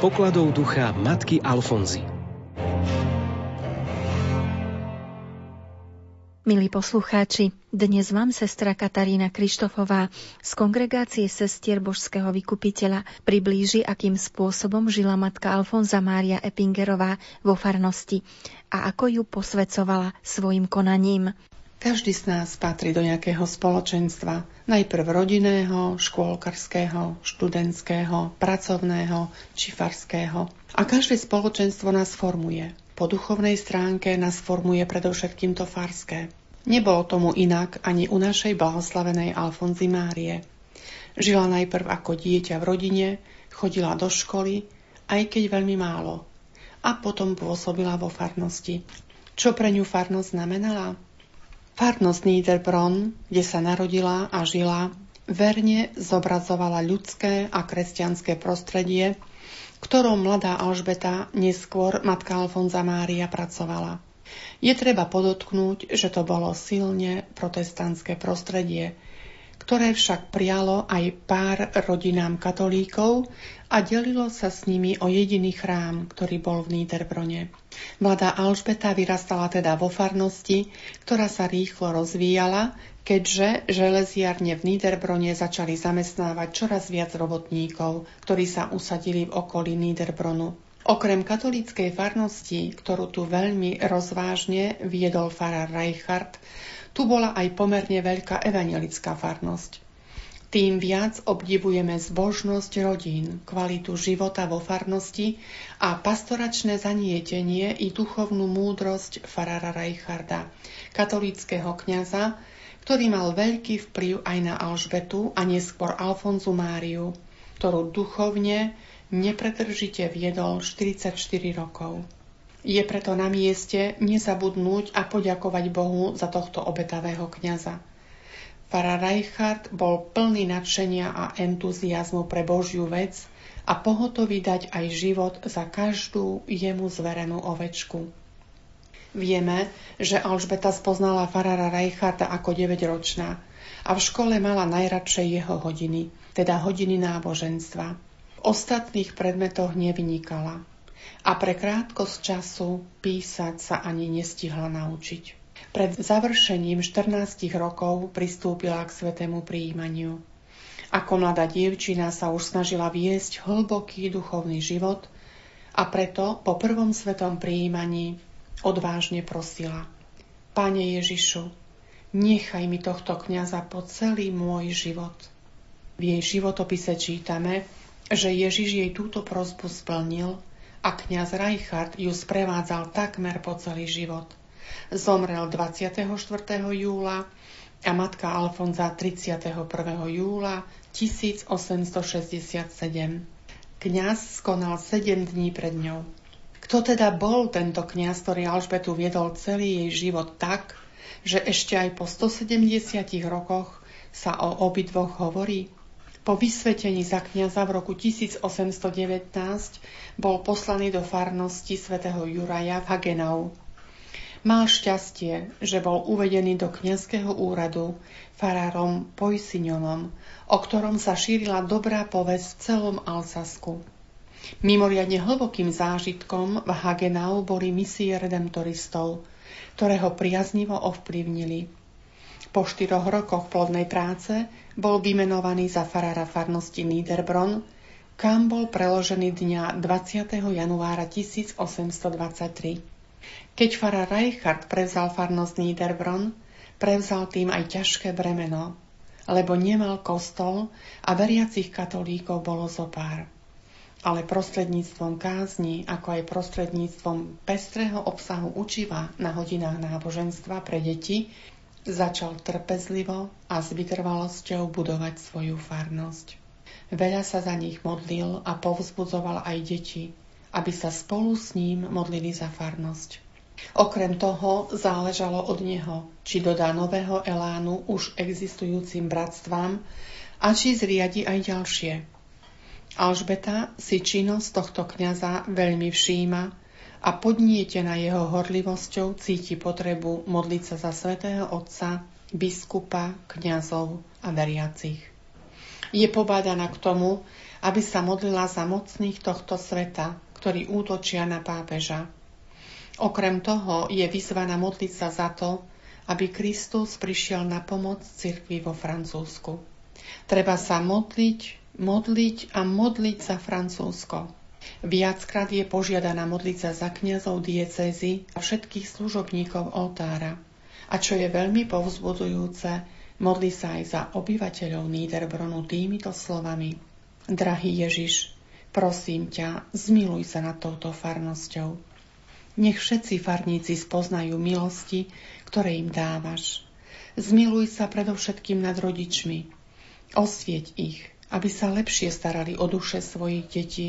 pokladov ducha matky Alfonzy. Milí poslucháči, dnes vám sestra Katarína Krištofová z kongregácie sestier Božského vykupiteľa priblíži, akým spôsobom žila matka Alfonza Mária Epingerová vo farnosti a ako ju posvecovala svojim konaním. Každý z nás patrí do nejakého spoločenstva, najprv rodinného, škôlkarského, študentského, pracovného či farského. A každé spoločenstvo nás formuje. Po duchovnej stránke nás formuje predovšetkým to farské. Nebolo tomu inak ani u našej blahoslavenej Alfonzy Márie. Žila najprv ako dieťa v rodine, chodila do školy, aj keď veľmi málo. A potom pôsobila vo farnosti. Čo pre ňu farnosť znamenala? Farnosť Niederbronn, kde sa narodila a žila, verne zobrazovala ľudské a kresťanské prostredie, ktorom mladá Alžbeta, neskôr matka Alfonza Mária pracovala. Je treba podotknúť, že to bolo silne protestantské prostredie, ktoré však prijalo aj pár rodinám katolíkov a delilo sa s nimi o jediný chrám, ktorý bol v Níderbrone. Mladá Alžbeta vyrastala teda vo farnosti, ktorá sa rýchlo rozvíjala, keďže železiarne v Níderbrone začali zamestnávať čoraz viac robotníkov, ktorí sa usadili v okolí Níderbronu. Okrem katolíckej farnosti, ktorú tu veľmi rozvážne viedol farár Reichardt, tu bola aj pomerne veľká evangelická farnosť. Tým viac obdivujeme zbožnosť rodín, kvalitu života vo farnosti a pastoračné zanietenie i duchovnú múdrosť farára Reicharda, katolíckého kňaza, ktorý mal veľký vplyv aj na Alžbetu a neskôr Alfonzu Máriu, ktorú duchovne nepretržite viedol 44 rokov. Je preto na mieste nezabudnúť a poďakovať Bohu za tohto obetavého kňaza. Fara Reichardt bol plný nadšenia a entuziasmu pre Božiu vec a pohotový dať aj život za každú jemu zverenú ovečku. Vieme, že Alžbeta spoznala farára Reicharda ako 9-ročná a v škole mala najradšej jeho hodiny, teda hodiny náboženstva ostatných predmetoch nevynikala a pre krátkosť času písať sa ani nestihla naučiť. Pred završením 14 rokov pristúpila k svetému príjmaniu. Ako mladá dievčina sa už snažila viesť hlboký duchovný život a preto po prvom svetom príjmaní odvážne prosila Pane Ježišu, nechaj mi tohto kňaza po celý môj život. V jej životopise čítame, že Ježiš jej túto prozbu splnil a kňaz Reichardt ju sprevádzal takmer po celý život. Zomrel 24. júla a matka Alfonza 31. júla 1867. Kňaz skonal 7 dní pred ňou. Kto teda bol tento kňaz, ktorý Alžbetu viedol celý jej život tak, že ešte aj po 170 rokoch sa o obidvoch hovorí? Po vysvetení za kniaza v roku 1819 bol poslaný do farnosti svätého Juraja v Hagenau. Mal šťastie, že bol uvedený do kniazského úradu farárom Poisignonom, o ktorom sa šírila dobrá povesť v celom Alsasku. Mimoriadne hlbokým zážitkom v Hagenau boli misie redemptoristov, ktoré ho priaznivo ovplyvnili. Po štyroch rokoch plodnej práce bol vymenovaný za farára farnosti Niederbronn, kam bol preložený dňa 20. januára 1823. Keď farár Reichardt prevzal farnosť Niederbronn, prevzal tým aj ťažké bremeno, lebo nemal kostol a veriacich katolíkov bolo zo pár. Ale prostredníctvom kázni, ako aj prostredníctvom pestrého obsahu učiva na hodinách náboženstva pre deti, Začal trpezlivo a s vytrvalosťou budovať svoju farnosť. Veľa sa za nich modlil a povzbudzoval aj deti, aby sa spolu s ním modlili za farnosť. Okrem toho záležalo od neho, či dodá nového elánu už existujúcim bratstvám a či zriadi aj ďalšie. Alžbeta si činnosť tohto kňaza veľmi všíma a podnietená jeho horlivosťou cíti potrebu modliť sa za svätého Otca, biskupa, kňazov a veriacich. Je pobádaná k tomu, aby sa modlila za mocných tohto sveta, ktorí útočia na pápeža. Okrem toho je vyzvaná modliť sa za to, aby Kristus prišiel na pomoc cirkvi vo Francúzsku. Treba sa modliť, modliť a modliť za Francúzsko. Viackrát je požiadaná modliť sa za kniazov diecézy a všetkých služobníkov oltára. A čo je veľmi povzbudujúce, modli sa aj za obyvateľov Niederbronu týmito slovami. Drahý Ježiš, prosím ťa, zmiluj sa nad touto farnosťou. Nech všetci farníci spoznajú milosti, ktoré im dávaš. Zmiluj sa predovšetkým nad rodičmi. Osvieť ich, aby sa lepšie starali o duše svojich detí,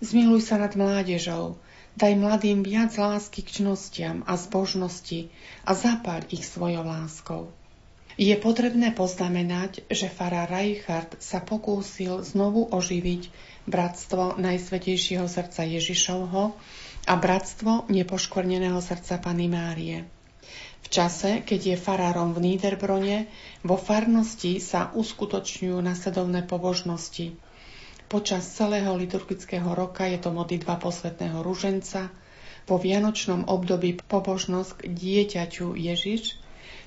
Zmiluj sa nad mládežou, daj mladým viac lásky k čnostiam a zbožnosti a zapáľ ich svojou láskou. Je potrebné poznamenať, že Fara Reichardt sa pokúsil znovu oživiť bratstvo Najsvetejšieho srdca Ježišovho a bratstvo nepoškvrneného srdca Pany Márie. V čase, keď je farárom v Níderbrone, vo farnosti sa uskutočňujú nasledovné pobožnosti – Počas celého liturgického roka je to modlitba posvetného ruženca, po vianočnom období pobožnosť k dieťaťu Ježiš,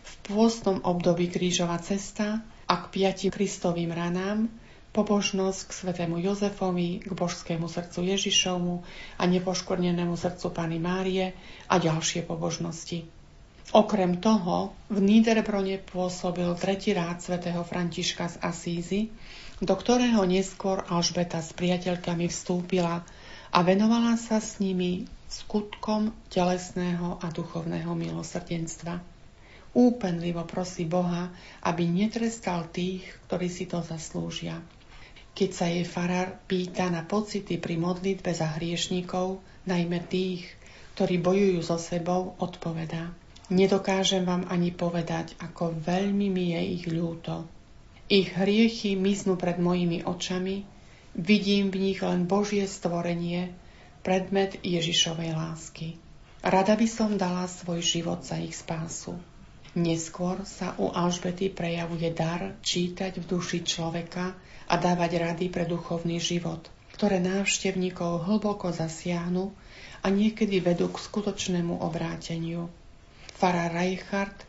v pôstnom období krížová cesta a k piati Kristovým ranám, pobožnosť k svetému Jozefovi, k božskému srdcu Ježišovmu a nepoškornenému srdcu Pany Márie a ďalšie pobožnosti. Okrem toho v Niederbrone pôsobil tretí rád svätého Františka z Asízy, do ktorého neskôr Alžbeta s priateľkami vstúpila a venovala sa s nimi skutkom telesného a duchovného milosrdenstva. Úpenlivo prosí Boha, aby netrestal tých, ktorí si to zaslúžia. Keď sa jej farár pýta na pocity pri modlitbe za hriešníkov, najmä tých, ktorí bojujú so sebou, odpovedá. Nedokážem vám ani povedať, ako veľmi mi je ich ľúto. Ich hriechy miznú pred mojimi očami, vidím v nich len Božie stvorenie, predmet Ježišovej lásky. Rada by som dala svoj život za ich spásu. Neskôr sa u Alžbety prejavuje dar čítať v duši človeka a dávať rady pre duchovný život, ktoré návštevníkov hlboko zasiahnu a niekedy vedú k skutočnému obráteniu. Fara Reichardt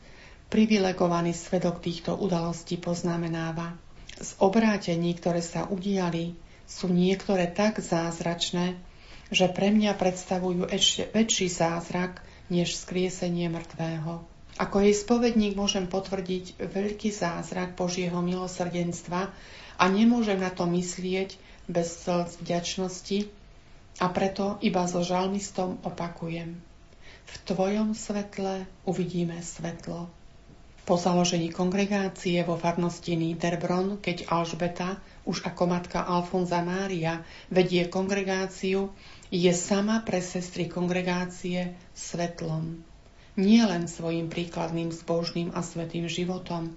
Privilegovaný svedok týchto udalostí poznamenáva. Z obrátení, ktoré sa udiali, sú niektoré tak zázračné, že pre mňa predstavujú ešte väčší zázrak než skriesenie mŕtvého. Ako jej spovedník môžem potvrdiť veľký zázrak Božieho milosrdenstva a nemôžem na to myslieť bez slz vďačnosti a preto iba so žalmistom opakujem. V Tvojom svetle uvidíme svetlo. Po založení kongregácie vo farnosti Niederbronn, keď Alžbeta, už ako matka Alfonza Mária, vedie kongregáciu, je sama pre sestry kongregácie svetlom. Nie len svojim príkladným zbožným a svetým životom,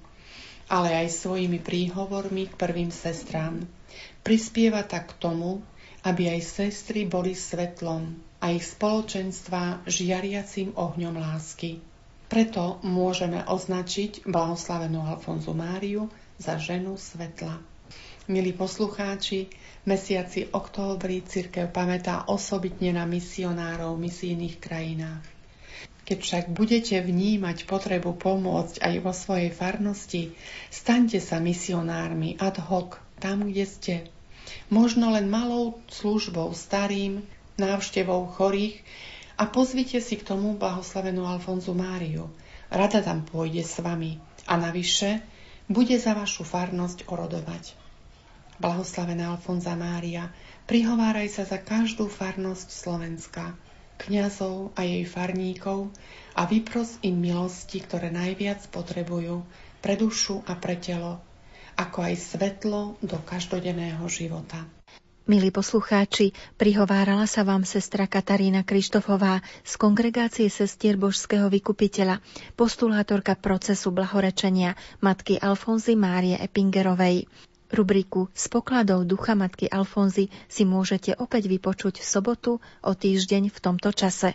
ale aj svojimi príhovormi k prvým sestrám. Prispieva tak k tomu, aby aj sestry boli svetlom a ich spoločenstva žiariacím ohňom lásky. Preto môžeme označiť blahoslavenú Alfonzu Máriu za ženu svetla. Milí poslucháči, mesiaci októbri církev pamätá osobitne na misionárov v misijných krajinách. Keď však budete vnímať potrebu pomôcť aj vo svojej farnosti, staňte sa misionármi ad hoc tam, kde ste. Možno len malou službou starým, návštevou chorých, a pozvite si k tomu blahoslavenú Alfonzu Máriu. Rada tam pôjde s vami a navyše bude za vašu farnosť orodovať. Blahoslavená Alfonza Mária, prihováraj sa za každú farnosť Slovenska, kňazov a jej farníkov a vypros im milosti, ktoré najviac potrebujú pre dušu a pre telo, ako aj svetlo do každodenného života. Milí poslucháči, prihovárala sa vám sestra Katarína Krištofová z kongregácie sestier Božského vykupiteľa, postulátorka procesu blahorečenia matky Alfonzy Márie Epingerovej. Rubriku z pokladov ducha matky Alfonzy si môžete opäť vypočuť v sobotu o týždeň v tomto čase.